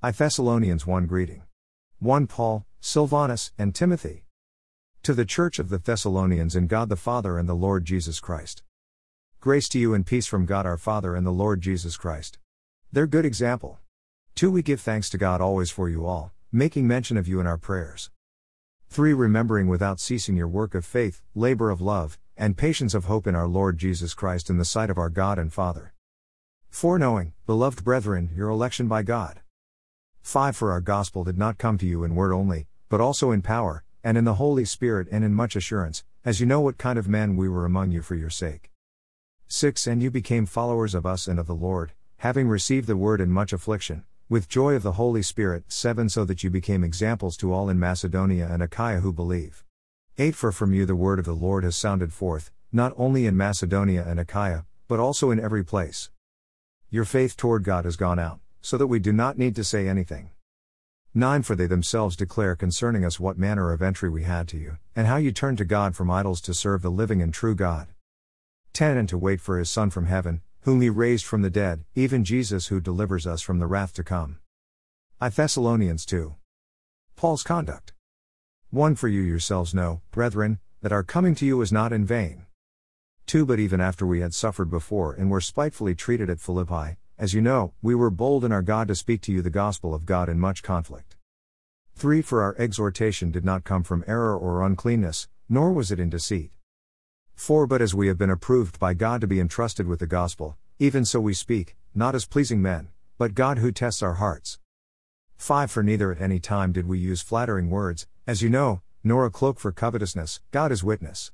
I Thessalonians 1 Greeting. 1 Paul, Silvanus, and Timothy. To the Church of the Thessalonians in God the Father and the Lord Jesus Christ. Grace to you and peace from God our Father and the Lord Jesus Christ. Their good example. 2. We give thanks to God always for you all, making mention of you in our prayers. 3. Remembering without ceasing your work of faith, labor of love, and patience of hope in our Lord Jesus Christ in the sight of our God and Father. 4. Knowing, beloved brethren, your election by God. 5. For our gospel did not come to you in word only, but also in power, and in the Holy Spirit and in much assurance, as you know what kind of men we were among you for your sake. 6. And you became followers of us and of the Lord, having received the word in much affliction, with joy of the Holy Spirit. 7. So that you became examples to all in Macedonia and Achaia who believe. 8. For from you the word of the Lord has sounded forth, not only in Macedonia and Achaia, but also in every place. Your faith toward God has gone out, so that we do not need to say anything. 9. For they themselves declare concerning us what manner of entry we had to you, and how you turned to God from idols to serve the living and true God. 10. And to wait for his Son from heaven, whom he raised from the dead, even Jesus who delivers us from the wrath to come. I Thessalonians 2. Paul's conduct. 1. For you yourselves know, brethren, that our coming to you is not in vain. 2. But even after we had suffered before and were spitefully treated at Philippi, as you know, we were bold in our God to speak to you the gospel of God in much conflict. 3. For our exhortation did not come from error or uncleanness, nor was it in deceit. 4. But as we have been approved by God to be entrusted with the gospel, even so we speak, not as pleasing men, but God who tests our hearts. 5. For neither at any time did we use flattering words, as you know, nor a cloak for covetousness, God is witness.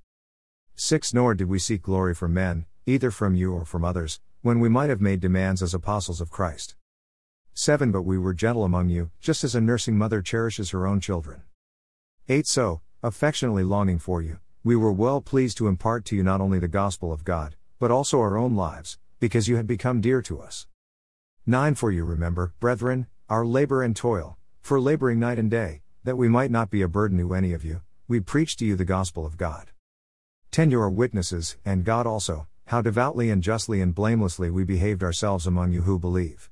6. Nor did we seek glory from men, either from you or from others, when we might have made demands as apostles of Christ. 7. But we were gentle among you, just as a nursing mother cherishes her own children. 8. So, affectionately longing for you, we were well pleased to impart to you not only the gospel of God, but also our own lives, because you had become dear to us. 9. For you remember, brethren, our labor and toil, for laboring night and day, that we might not be a burden to any of you, we preach to you the gospel of God. 10 You are witnesses, and God also, how devoutly and justly and blamelessly we behaved ourselves among you who believe.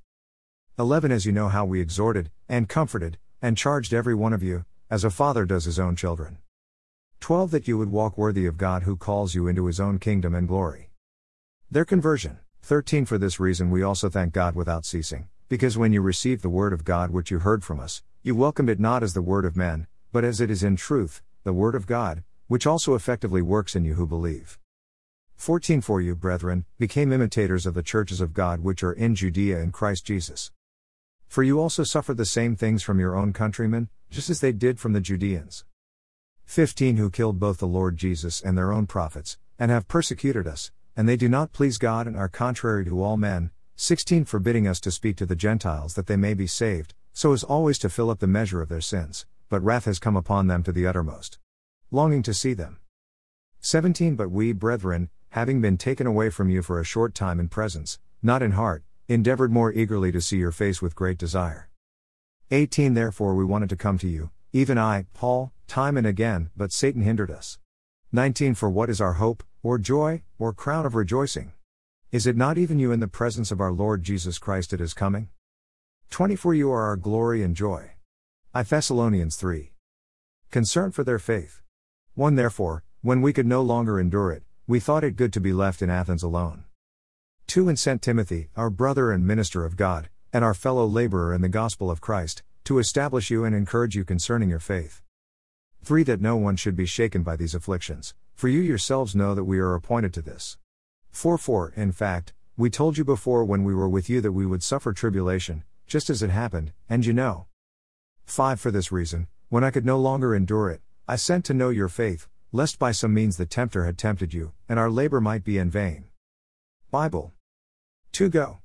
11 As you know how we exhorted, and comforted, and charged every one of you, as a father does his own children. 12 That you would walk worthy of God who calls you into his own kingdom and glory. Their conversion. 13 For this reason we also thank God without ceasing, because when you received the word of God which you heard from us, you welcomed it not as the word of men, but as it is in truth, the word of God, which also effectively works in you who believe. 14 For you, brethren, became imitators of the churches of God which are in Judea in Christ Jesus. For you also suffered the same things from your own countrymen, just as they did from the Judeans. 15 Who killed both the Lord Jesus and their own prophets, and have persecuted us, and they do not please God and are contrary to all men. 16 Forbidding us to speak to the Gentiles that they may be saved, so as always to fill up the measure of their sins, but wrath has come upon them to the uttermost. Longing to see them. 17 But we, brethren, having been taken away from you for a short time in presence, not in heart, endeavored more eagerly to see your face with great desire. 18 Therefore we wanted to come to you, even I, Paul, time and again, but Satan hindered us. 19 For what is our hope, or joy, or crown of rejoicing? Is it not even you in the presence of our Lord Jesus Christ it is coming? 24 You are our glory and joy. I Thessalonians 3. Concern for their faith. 1 Therefore, when we could no longer endure it, we thought it good to be left in Athens alone. 2 And sent Timothy, our brother and minister of God, and our fellow laborer in the gospel of Christ, to establish you and encourage you concerning your faith. 3 That no one should be shaken by these afflictions, for you yourselves know that we are appointed to this. 4 4 In fact, we told you before when we were with you that we would suffer tribulation, just as it happened, and you know. 5 For this reason, when I could no longer endure it, I sent to know your faith, lest by some means the tempter had tempted you, and our labor might be in vain. Bible. 2 Go.